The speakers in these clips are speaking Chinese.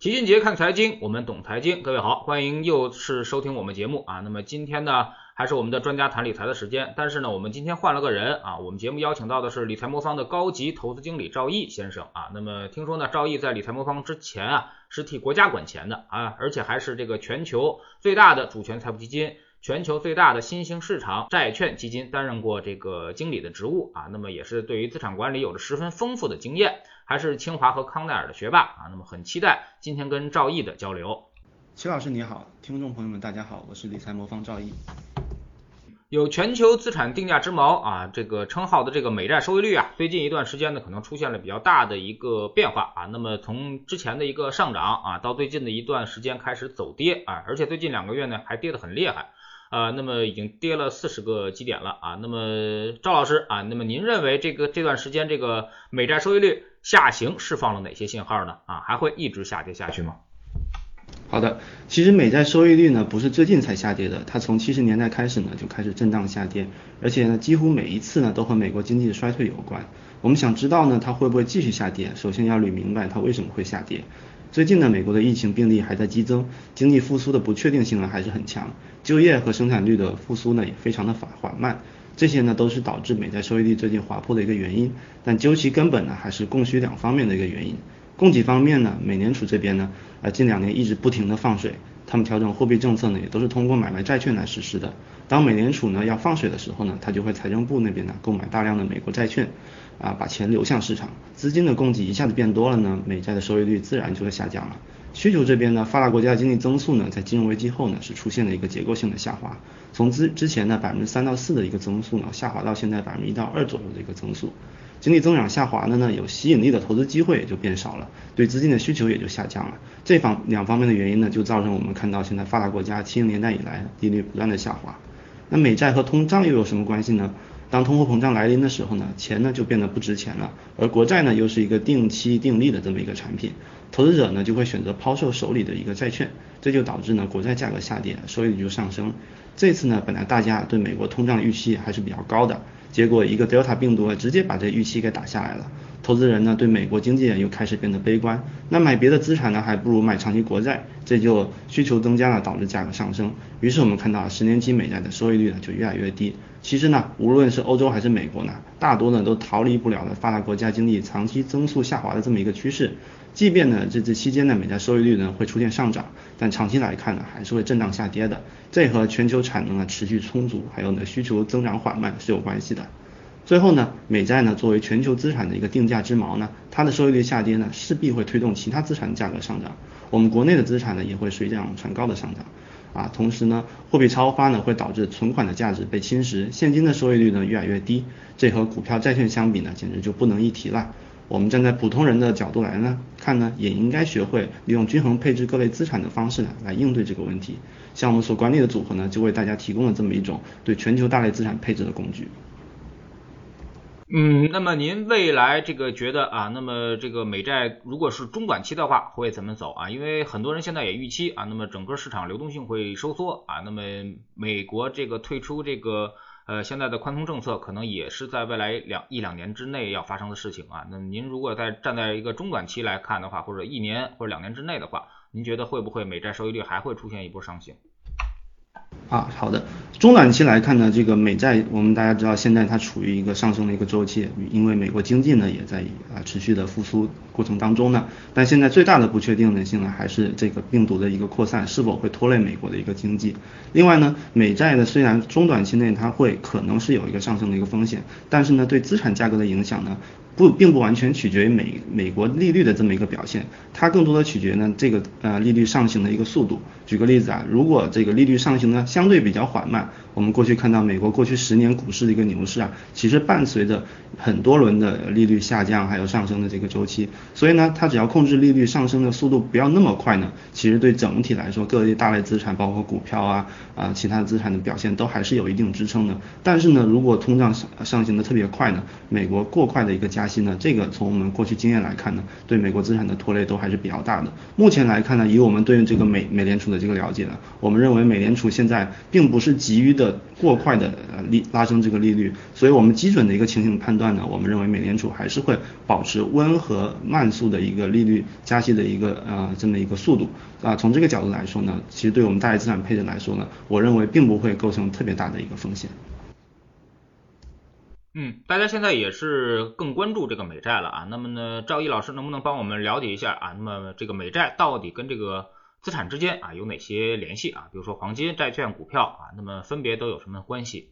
齐俊杰看财经，我们懂财经。各位好，欢迎又是收听我们节目啊。那么今天呢，还是我们的专家谈理财的时间，但是呢，我们今天换了个人啊。我们节目邀请到的是理财魔方的高级投资经理赵毅先生啊。那么听说呢，赵毅在理财魔方之前啊，是替国家管钱的啊，而且还是这个全球最大的主权财富基金、全球最大的新兴市场债券基金担任过这个经理的职务啊。那么也是对于资产管理有着十分丰富的经验。还是清华和康奈尔的学霸啊，那么很期待今天跟赵毅的交流。齐老师你好，听众朋友们大家好，我是理财魔方赵毅。有全球资产定价之矛啊这个称号的这个美债收益率啊，最近一段时间呢可能出现了比较大的一个变化啊，那么从之前的一个上涨啊，到最近的一段时间开始走跌啊，而且最近两个月呢还跌得很厉害。啊，那么已经跌了四十个基点了啊。那么赵老师啊，那么您认为这个这段时间这个美债收益率下行释放了哪些信号呢？啊，还会一直下跌下去吗？好的，其实美债收益率呢不是最近才下跌的，它从七十年代开始呢就开始震荡下跌，而且呢几乎每一次呢都和美国经济的衰退有关。我们想知道呢它会不会继续下跌，首先要捋明白它为什么会下跌。最近呢，美国的疫情病例还在激增，经济复苏的不确定性呢还是很强，就业和生产率的复苏呢也非常的缓缓慢，这些呢都是导致美债收益率最近滑坡的一个原因。但究其根本呢，还是供需两方面的一个原因。供给方面呢，美联储这边呢，呃近两年一直不停的放水，他们调整货币政策呢也都是通过买卖债券来实施的。当美联储呢要放水的时候呢，它就会财政部那边呢购买大量的美国债券。啊，把钱流向市场，资金的供给一下子变多了呢，美债的收益率自然就会下降了。需求这边呢，发达国家的经济增速呢，在金融危机后呢，是出现了一个结构性的下滑，从之之前的百分之三到四的一个增速呢，下滑到现在百分之一到二左右的一个增速。经济增长下滑的呢，有吸引力的投资机会也就变少了，对资金的需求也就下降了。这方两方面的原因呢，就造成我们看到现在发达国家七零年代以来利率不断的下滑。那美债和通胀又有什么关系呢？当通货膨胀来临的时候呢，钱呢就变得不值钱了，而国债呢又是一个定期定利的这么一个产品，投资者呢就会选择抛售手里的一个债券，这就导致呢国债价格下跌，收益率就上升。这次呢本来大家对美国通胀预期还是比较高的，结果一个 Delta 病毒啊直接把这预期给打下来了。投资人呢对美国经济又开始变得悲观，那买别的资产呢还不如买长期国债，这就需求增加了，导致价格上升。于是我们看到十年期美债的收益率呢就越来越低。其实呢，无论是欧洲还是美国呢，大多呢都逃离不了的发达国家经济长期增速下滑的这么一个趋势。即便呢这这期间呢美债收益率呢会出现上涨，但长期来看呢还是会震荡下跌的。这和全球产能呢持续充足，还有呢需求增长缓慢是有关系的。最后呢，美债呢作为全球资产的一个定价之锚呢，它的收益率下跌呢，势必会推动其他资产价格上涨。我们国内的资产呢也会水涨船高的上涨。啊，同时呢，货币超发呢会导致存款的价值被侵蚀，现金的收益率呢越来越低，这和股票、债券相比呢，简直就不能一提了。我们站在普通人的角度来呢看呢，也应该学会利用均衡配置各类资产的方式呢来应对这个问题。像我们所管理的组合呢，就为大家提供了这么一种对全球大类资产配置的工具。嗯，那么您未来这个觉得啊，那么这个美债如果是中短期的话会怎么走啊？因为很多人现在也预期啊，那么整个市场流动性会收缩啊，那么美国这个退出这个呃现在的宽松政策，可能也是在未来两一两年之内要发生的事情啊。那您如果在站在一个中短期来看的话，或者一年或者两年之内的话，您觉得会不会美债收益率还会出现一波上行？啊，好的。中短期来看呢，这个美债，我们大家知道，现在它处于一个上升的一个周期，因为美国经济呢也在啊持续的复苏过程当中呢。但现在最大的不确定性呢，还是这个病毒的一个扩散是否会拖累美国的一个经济。另外呢，美债呢虽然中短期内它会可能是有一个上升的一个风险，但是呢对资产价格的影响呢。不，并不完全取决于美美国利率的这么一个表现，它更多的取决呢这个呃利率上行的一个速度。举个例子啊，如果这个利率上行呢相对比较缓慢，我们过去看到美国过去十年股市的一个牛市啊，其实伴随着很多轮的利率下降还有上升的这个周期，所以呢，它只要控制利率上升的速度不要那么快呢，其实对整体来说各类大类资产包括股票啊啊其他资产的表现都还是有一定支撑的。但是呢，如果通胀上上行的特别快呢，美国过快的一个加这个从我们过去经验来看呢，对美国资产的拖累都还是比较大的。目前来看呢，以我们对于这个美美联储的这个了解呢，我们认为美联储现在并不是急于的过快的呃利拉升这个利率，所以我们基准的一个情形判断呢，我们认为美联储还是会保持温和慢速的一个利率加息的一个呃这么一个速度啊。从这个角度来说呢，其实对我们大类资产配置来说呢，我认为并不会构成特别大的一个风险。嗯，大家现在也是更关注这个美债了啊。那么呢，赵毅老师能不能帮我们了解一下啊？那么这个美债到底跟这个资产之间啊有哪些联系啊？比如说黄金、债券、股票啊，那么分别都有什么关系？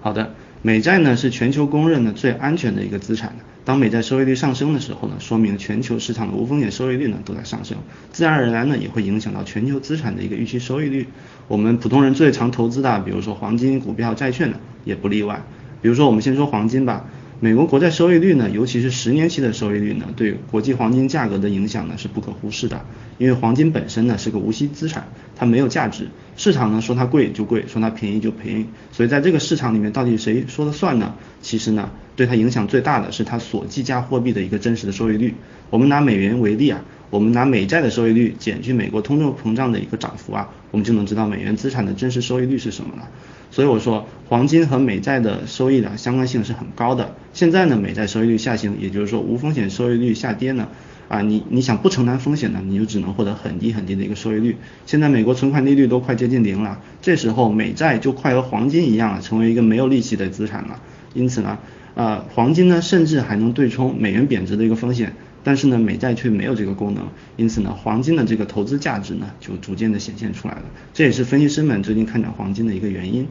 好的，美债呢是全球公认的最安全的一个资产。当美债收益率上升的时候呢，说明全球市场的无风险收益率呢都在上升，自然而然呢也会影响到全球资产的一个预期收益率。我们普通人最常投资的，比如说黄金、股票、债券呢，也不例外。比如说，我们先说黄金吧。美国国债收益率呢，尤其是十年期的收益率呢，对国际黄金价格的影响呢是不可忽视的。因为黄金本身呢是个无息资产，它没有价值，市场呢说它贵就贵，说它便宜就便宜。所以在这个市场里面，到底谁说了算呢？其实呢，对它影响最大的是它所计价货币的一个真实的收益率。我们拿美元为例啊，我们拿美债的收益率减去美国通货膨胀的一个涨幅啊，我们就能知道美元资产的真实收益率是什么了。所以我说，黄金和美债的收益的相关性是很高的。现在呢，美债收益率下行，也就是说无风险收益率下跌呢，啊，你你想不承担风险呢，你就只能获得很低很低的一个收益率。现在美国存款利率都快接近零了，这时候美债就快和黄金一样了，成为一个没有利息的资产了。因此呢，呃，黄金呢甚至还能对冲美元贬值的一个风险。但是呢，美债却没有这个功能，因此呢，黄金的这个投资价值呢就逐渐的显现出来了，这也是分析师们最近看涨黄金的一个原因。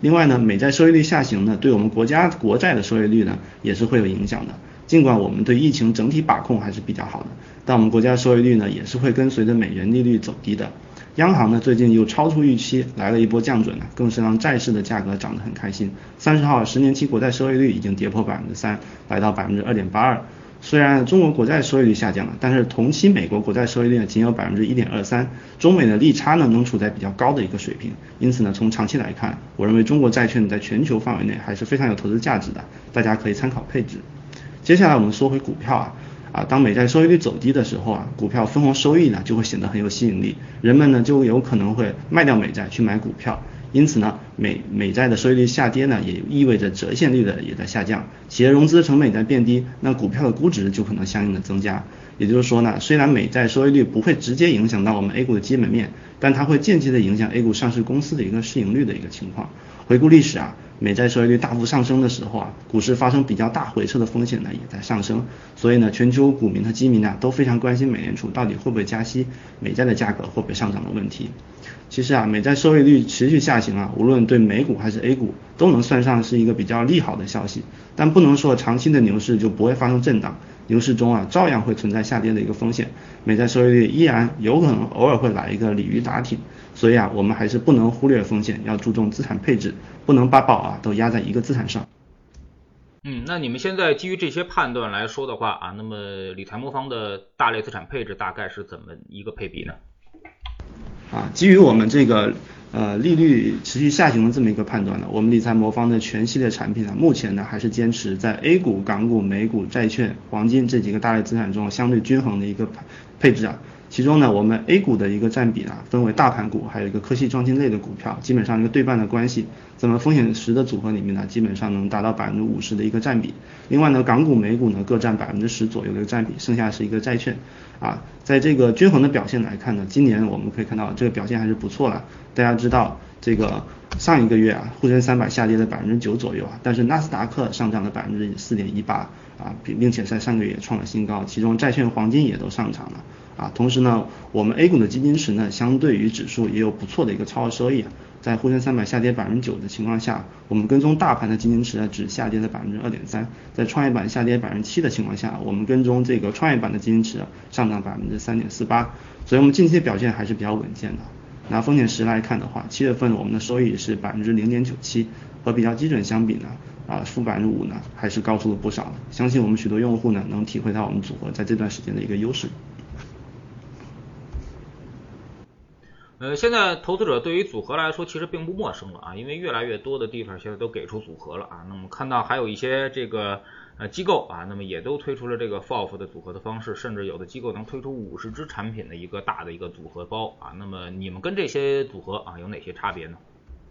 另外呢，美债收益率下行呢，对我们国家国债的收益率呢也是会有影响的。尽管我们对疫情整体把控还是比较好的，但我们国家收益率呢也是会跟随着美元利率走低的。央行呢最近又超出预期来了一波降准呢，更是让债市的价格涨得很开心。三十号十年期国债收益率已经跌破百分之三，来到百分之二点八二。虽然中国国债收益率下降了，但是同期美国国债收益率仅有百分之一点二三，中美的利差呢能处在比较高的一个水平，因此呢从长期来看，我认为中国债券在全球范围内还是非常有投资价值的，大家可以参考配置。接下来我们说回股票啊，啊当美债收益率走低的时候啊，股票分红收益呢就会显得很有吸引力，人们呢就有可能会卖掉美债去买股票。因此呢，美美债的收益率下跌呢，也意味着折现率的也在下降，企业融资成本在变低，那股票的估值就可能相应的增加。也就是说呢，虽然美债收益率不会直接影响到我们 A 股的基本面，但它会间接的影响 A 股上市公司的一个市盈率的一个情况。回顾历史啊。美债收益率大幅上升的时候啊，股市发生比较大回撤的风险呢也在上升，所以呢，全球股民和基民呢都非常关心美联储到底会不会加息，美债的价格会不会上涨的问题。其实啊，美债收益率持续下行啊，无论对美股还是 A 股都能算上是一个比较利好的消息，但不能说长期的牛市就不会发生震荡。牛市中啊，照样会存在下跌的一个风险，美债收益率依然有可能偶尔会来一个鲤鱼打挺，所以啊，我们还是不能忽略风险，要注重资产配置，不能把宝啊都压在一个资产上。嗯，那你们现在基于这些判断来说的话啊，那么理财魔方的大类资产配置大概是怎么一个配比呢？啊，基于我们这个。呃，利率持续下行的这么一个判断呢，我们理财魔方的全系列产品呢，目前呢还是坚持在 A 股、港股、美股、债券、黄金这几个大类资产中相对均衡的一个配置啊。其中呢，我们 A 股的一个占比呢，分为大盘股，还有一个科技创新类的股票，基本上一个对半的关系。咱们风险十的组合里面呢，基本上能达到百分之五十的一个占比。另外呢，港股、美股呢各占百分之十左右的一个占比，剩下是一个债券。啊，在这个均衡的表现来看呢，今年我们可以看到这个表现还是不错了。大家知道这个上一个月啊，沪深三百下跌了百分之九左右啊，但是纳斯达克上涨了百分之四点一八啊，并并且在上个月也创了新高，其中债券、黄金也都上涨了。啊，同时呢，我们 A 股的基金池呢，相对于指数也有不错的一个超额收益啊。在沪深三百下跌百分之九的情况下，我们跟踪大盘的基金池呢，只下跌了百分之二点三。在创业板下跌百分之七的情况下，我们跟踪这个创业板的基金池上涨百分之三点四八。所以，我们近期表现还是比较稳健的。拿风险十来看的话，七月份我们的收益是百分之零点九七，和比较基准相比呢，啊，负百分之五呢，还是高出了不少。相信我们许多用户呢，能体会到我们组合在这段时间的一个优势。呃，现在投资者对于组合来说其实并不陌生了啊，因为越来越多的地方现在都给出组合了啊。那么看到还有一些这个呃机构啊，那么也都推出了这个 FOF 的组合的方式，甚至有的机构能推出五十只产品的一个大的一个组合包啊。那么你们跟这些组合啊有哪些差别呢？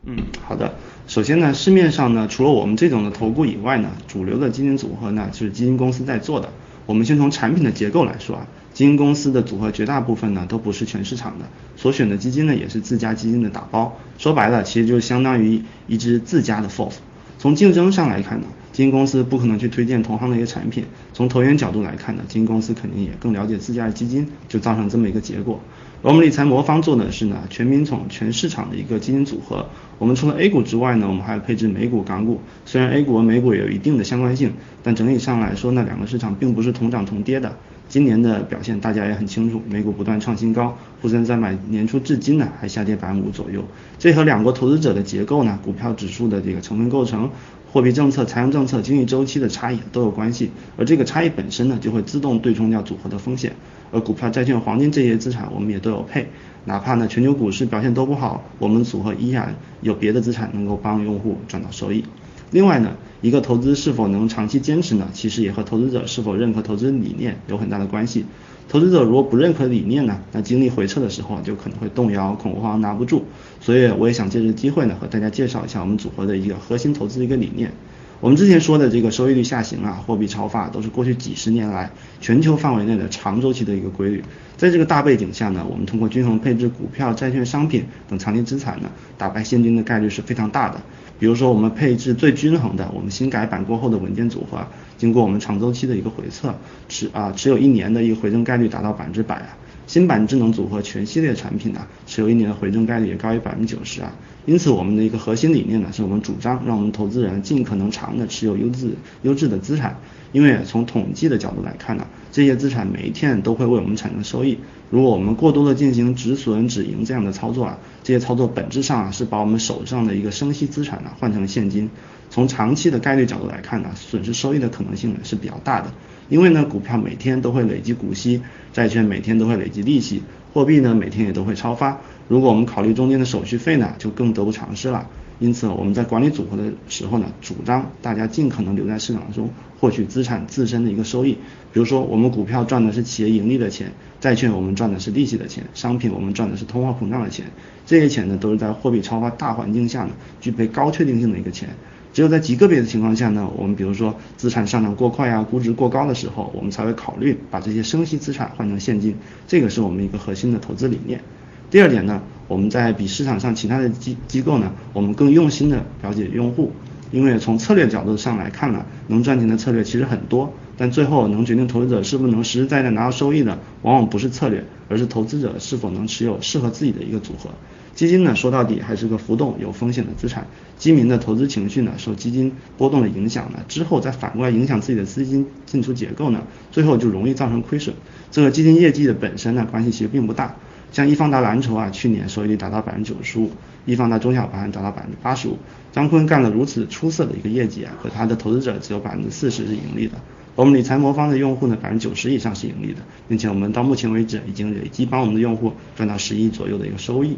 嗯，好的。首先呢，市面上呢，除了我们这种的投顾以外呢，主流的基金组合呢，就是基金公司在做的。我们先从产品的结构来说啊，基金公司的组合绝大部分呢，都不是全市场的，所选的基金呢，也是自家基金的打包。说白了，其实就相当于一只自家的 FOF。从竞争上来看呢，基金公司不可能去推荐同行的一个产品。从投研角度来看呢，基金公司肯定也更了解自家的基金，就造成这么一个结果。我们理财魔方做的是呢，全民宠全市场的一个基金组合。我们除了 A 股之外呢，我们还配置美股、港股。虽然 A 股和美股也有一定的相关性，但整体上来说呢，两个市场并不是同涨同跌的。今年的表现大家也很清楚，美股不断创新高，沪深三百年初至今呢还下跌百分之五左右。这和两国投资者的结构呢、股票指数的这个成分构成、货币政策、财政政策、经济周期的差异都有关系。而这个差异本身呢，就会自动对冲掉组合的风险。而股票、债券、黄金这些资产，我们也都有配，哪怕呢全球股市表现都不好，我们组合依然有别的资产能够帮用户赚到收益。另外呢，一个投资是否能长期坚持呢，其实也和投资者是否认可投资理念有很大的关系。投资者如果不认可理念呢，那经历回撤的时候就可能会动摇、恐慌、拿不住。所以我也想借这个机会呢，和大家介绍一下我们组合的一个核心投资的一个理念。我们之前说的这个收益率下行啊，货币超发，都是过去几十年来全球范围内的长周期的一个规律。在这个大背景下呢，我们通过均衡配置股票、债券、商品等长期资产呢，打败现金的概率是非常大的。比如说，我们配置最均衡的，我们新改版过后的稳健组合，经过我们长周期的一个回测，持啊持有一年的一个回正概率达到百分之百啊。新版智能组合全系列产品呢，持有一年的回正概率也高于百分之九十啊。因此，我们的一个核心理念呢，是我们主张让我们投资人尽可能长的持有优质优质的资产，因为从统计的角度来看呢，这些资产每一天都会为我们产生收益。如果我们过多的进行止损止盈这样的操作啊，这些操作本质上啊是把我们手上的一个生息资产呢换成现金。从长期的概率角度来看呢，损失收益的可能性呢是比较大的。因为呢，股票每天都会累积股息，债券每天都会累积利息，货币呢每天也都会超发。如果我们考虑中间的手续费呢，就更得不偿失了。因此，我们在管理组合的时候呢，主张大家尽可能留在市场中获取资产自身的一个收益。比如说，我们股票赚的是企业盈利的钱，债券我们赚的是利息的钱，商品我们赚的是通货膨胀的钱。这些钱呢，都是在货币超发大环境下呢，具备高确定性的一个钱。只有在极个别的情况下呢，我们比如说资产上涨过快啊，估值过高的时候，我们才会考虑把这些生息资产换成现金，这个是我们一个核心的投资理念。第二点呢，我们在比市场上其他的机机构呢，我们更用心的了解用户，因为从策略角度上来看呢，能赚钱的策略其实很多，但最后能决定投资者是不是能实实在在拿到收益的，往往不是策略，而是投资者是否能持有适合自己的一个组合。基金呢，说到底还是个浮动有风险的资产。基民的投资情绪呢，受基金波动的影响呢，之后再反过来影响自己的资金进出结构呢，最后就容易造成亏损。这个基金业绩的本身呢，关系其实并不大。像易方达蓝筹啊，去年收益率达到百分之九十五，易方达中小盘达到百分之八十五。张坤干了如此出色的一个业绩啊，可他的投资者只有百分之四十是盈利的。我们理财魔方的用户呢，百分之九十以上是盈利的，并且我们到目前为止已经累计帮我们的用户赚到十亿左右的一个收益。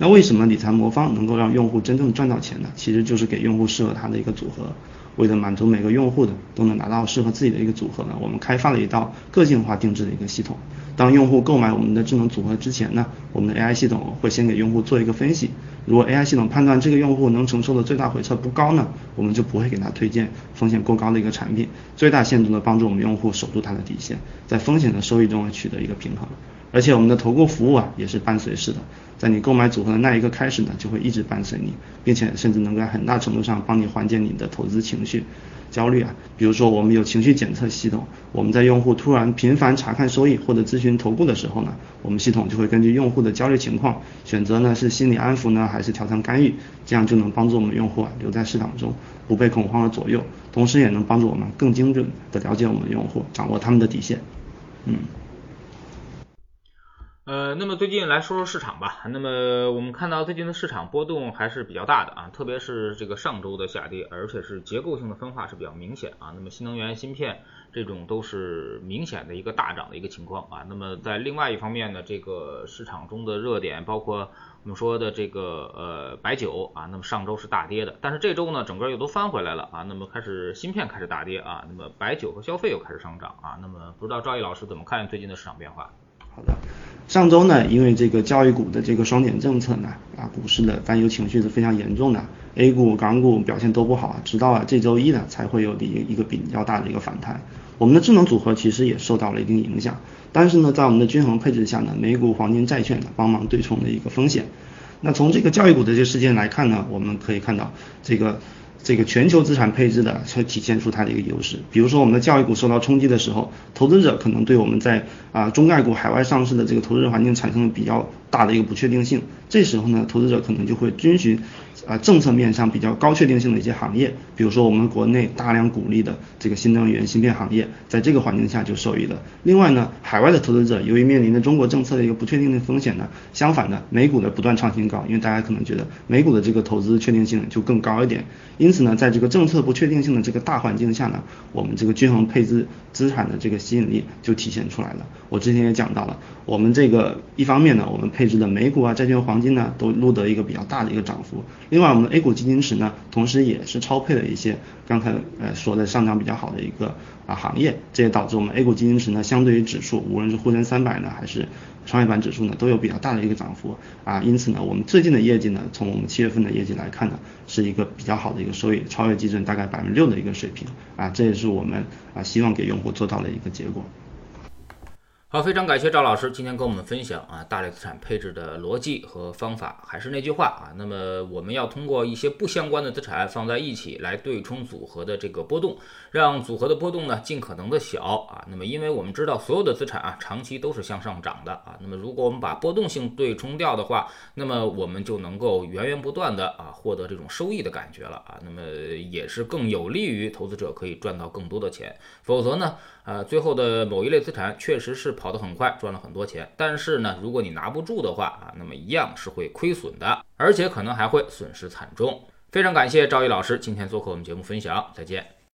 那为什么理财魔方能够让用户真正赚到钱呢？其实就是给用户适合他的一个组合。为了满足每个用户的都能拿到适合自己的一个组合呢，我们开发了一道个性化定制的一个系统。当用户购买我们的智能组合之前呢，我们的 AI 系统会先给用户做一个分析。如果 AI 系统判断这个用户能承受的最大回撤不高呢，我们就不会给他推荐风险过高的一个产品，最大限度的帮助我们用户守住他的底线，在风险的收益中取得一个平衡。而且我们的投顾服务啊，也是伴随式的，在你购买组合的那一刻开始呢，就会一直伴随你，并且甚至能在很大程度上帮你缓解你的投资情绪焦虑啊。比如说，我们有情绪检测系统，我们在用户突然频繁查看收益或者咨询投顾的时候呢，我们系统就会根据用户的焦虑情况，选择呢是心理安抚呢，还是调仓干预，这样就能帮助我们用户啊留在市场中，不被恐慌的左右，同时也能帮助我们更精准的了解我们的用户，掌握他们的底线。嗯。呃，那么最近来说说市场吧。那么我们看到最近的市场波动还是比较大的啊，特别是这个上周的下跌，而且是结构性的分化是比较明显啊。那么新能源芯片这种都是明显的一个大涨的一个情况啊。那么在另外一方面呢，这个市场中的热点包括我们说的这个呃白酒啊，那么上周是大跌的，但是这周呢整个又都翻回来了啊。那么开始芯片开始大跌啊，那么白酒和消费又开始上涨啊。那么不知道赵毅老师怎么看最近的市场变化？好的。上周呢，因为这个教育股的这个双减政策呢，啊，股市的担忧情绪是非常严重的，A 股、港股表现都不好，直到啊这周一呢才会有一一个比较大的一个反弹。我们的智能组合其实也受到了一定影响，但是呢，在我们的均衡配置下呢，美股、黄金、债券呢帮忙对冲的一个风险。那从这个教育股的这个事件来看呢，我们可以看到这个。这个全球资产配置的，才体现出它的一个优势。比如说，我们的教育股受到冲击的时候，投资者可能对我们在啊中概股海外上市的这个投资环境产生了比较大的一个不确定性。这时候呢，投资者可能就会遵循。啊，政策面上比较高确定性的一些行业，比如说我们国内大量鼓励的这个新能源芯片行业，在这个环境下就受益了。另外呢，海外的投资者由于面临着中国政策的一个不确定的风险呢，相反的，美股的不断创新高，因为大家可能觉得美股的这个投资确定性就更高一点。因此呢，在这个政策不确定性的这个大环境下呢，我们这个均衡配置资产的这个吸引力就体现出来了。我之前也讲到了，我们这个一方面呢，我们配置的美股啊、债券、黄金呢，都录得一个比较大的一个涨幅。另外，我们的 A 股基金池呢，同时也是超配了一些刚才呃说的上涨比较好的一个啊行业，这也导致我们 A 股基金池呢，相对于指数，无论是沪深三百呢，还是创业板指数呢，都有比较大的一个涨幅啊。因此呢，我们最近的业绩呢，从我们七月份的业绩来看呢，是一个比较好的一个收益，超越基准大概百分之六的一个水平啊，这也是我们啊希望给用户做到的一个结果。好，非常感谢赵老师今天跟我们分享啊大类资产配置的逻辑和方法。还是那句话啊，那么我们要通过一些不相关的资产放在一起来对冲组合的这个波动，让组合的波动呢尽可能的小啊。那么因为我们知道所有的资产啊长期都是向上涨的啊，那么如果我们把波动性对冲掉的话，那么我们就能够源源不断的啊获得这种收益的感觉了啊。那么也是更有利于投资者可以赚到更多的钱。否则呢，呃，最后的某一类资产确实是。跑得很快，赚了很多钱，但是呢，如果你拿不住的话啊，那么一样是会亏损的，而且可能还会损失惨重。非常感谢赵毅老师今天做客我们节目分享，再见。